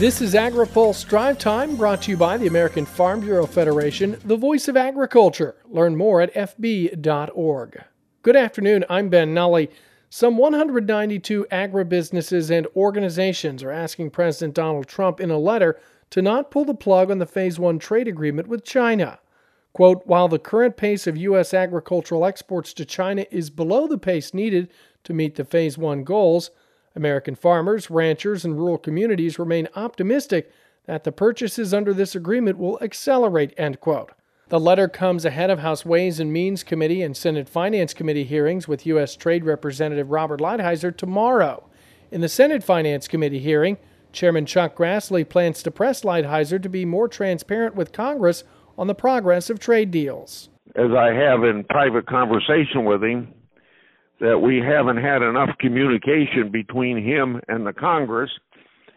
This is AgriPulse Drive Time brought to you by the American Farm Bureau Federation, the voice of agriculture. Learn more at fb.org. Good afternoon, I'm Ben Nuelle. Some 192 agribusinesses and organizations are asking President Donald Trump in a letter to not pull the plug on the Phase 1 trade agreement with China. Quote, while the current pace of U.S. agricultural exports to China is below the pace needed to meet the Phase 1 goals, American farmers, ranchers, and rural communities remain optimistic that the purchases under this agreement will accelerate, end quote. The letter comes ahead of House Ways and Means Committee and Senate Finance Committee hearings with U.S. Trade Representative Robert Lighthizer tomorrow. In the Senate Finance Committee hearing, Chairman Chuck Grassley plans to press Lighthizer to be more transparent with Congress on the progress of trade deals. As I have in private conversation with him, that we haven't had enough communication between him and the Congress.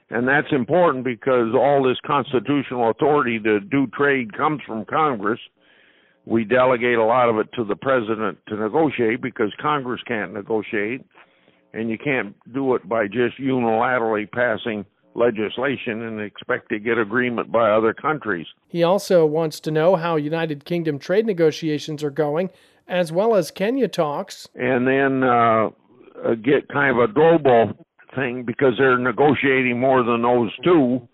And that's important because all this constitutional authority to do trade comes from Congress. We delegate a lot of it to the president to negotiate because Congress can't negotiate. And you can't do it by just unilaterally passing legislation and expect to get agreement by other countries. He also wants to know how United Kingdom trade negotiations are going as well as Kenya talks. And then uh, uh, get kind of a global thing because they're negotiating more than those two.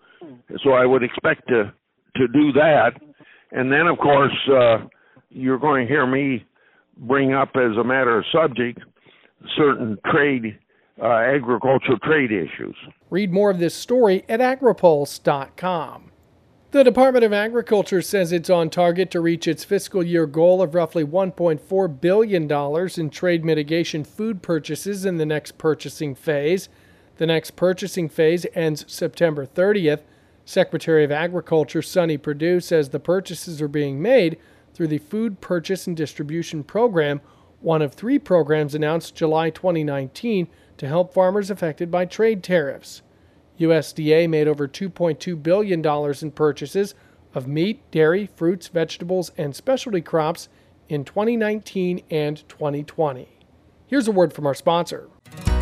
So I would expect to to do that. And then, of course, uh, you're going to hear me bring up as a matter of subject certain trade, uh, agricultural trade issues. Read more of this story at agripulse.com. The Department of Agriculture says it's on target to reach its fiscal year goal of roughly $1.4 billion in trade mitigation food purchases in the next purchasing phase. The next purchasing phase ends September 30th. Secretary of Agriculture Sonny Perdue says the purchases are being made through the Food Purchase and Distribution Program, one of three programs announced July 2019 to help farmers affected by trade tariffs. USDA made over $2.2 billion in purchases of meat, dairy, fruits, vegetables, and specialty crops in 2019 and 2020. Here's a word from our sponsor.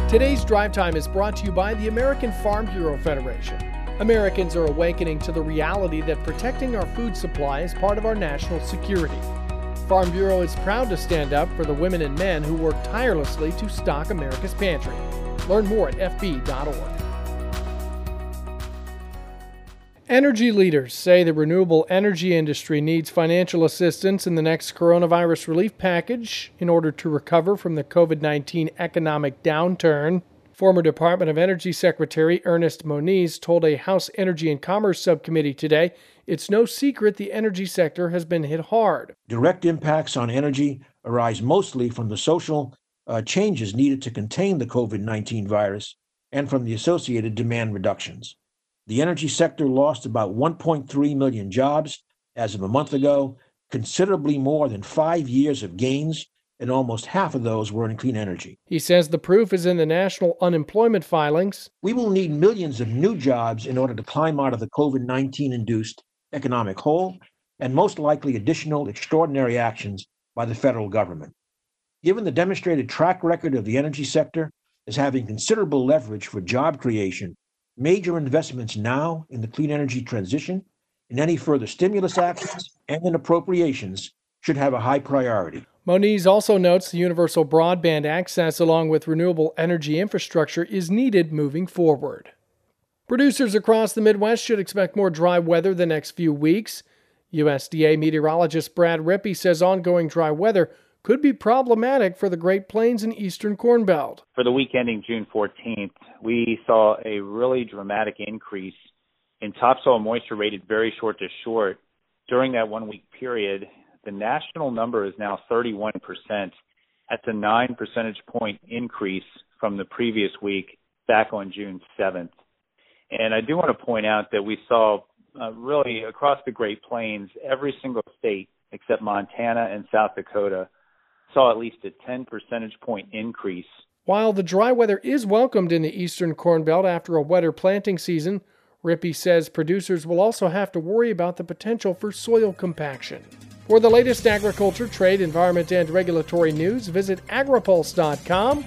Today's Drive Time is brought to you by the American Farm Bureau Federation. Americans are awakening to the reality that protecting our food supply is part of our national security. Farm Bureau is proud to stand up for the women and men who work tirelessly to stock America's pantry. Learn more at fb.org. Energy leaders say the renewable energy industry needs financial assistance in the next coronavirus relief package in order to recover from the COVID 19 economic downturn. Former Department of Energy Secretary Ernest Moniz told a House Energy and Commerce subcommittee today it's no secret the energy sector has been hit hard. Direct impacts on energy arise mostly from the social uh, changes needed to contain the COVID 19 virus and from the associated demand reductions. The energy sector lost about 1.3 million jobs as of a month ago, considerably more than five years of gains, and almost half of those were in clean energy. He says the proof is in the national unemployment filings. We will need millions of new jobs in order to climb out of the COVID 19 induced economic hole, and most likely additional extraordinary actions by the federal government. Given the demonstrated track record of the energy sector as having considerable leverage for job creation major investments now in the clean energy transition and any further stimulus actions and in appropriations should have a high priority. Moniz also notes the universal broadband access along with renewable energy infrastructure is needed moving forward. Producers across the Midwest should expect more dry weather the next few weeks. USDA meteorologist Brad Rippey says ongoing dry weather could be problematic for the Great Plains and Eastern Corn Belt. For the week ending June 14th, we saw a really dramatic increase in topsoil moisture rated very short to short. During that one week period, the national number is now 31%. That's a 9 percentage point increase from the previous week back on June 7th. And I do want to point out that we saw uh, really across the Great Plains, every single state except Montana and South Dakota saw at least a 10 percentage point increase. While the dry weather is welcomed in the eastern Corn Belt after a wetter planting season, Rippey says producers will also have to worry about the potential for soil compaction. For the latest agriculture, trade, environment, and regulatory news, visit agripulse.com.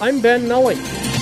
I'm Ben Nuelle.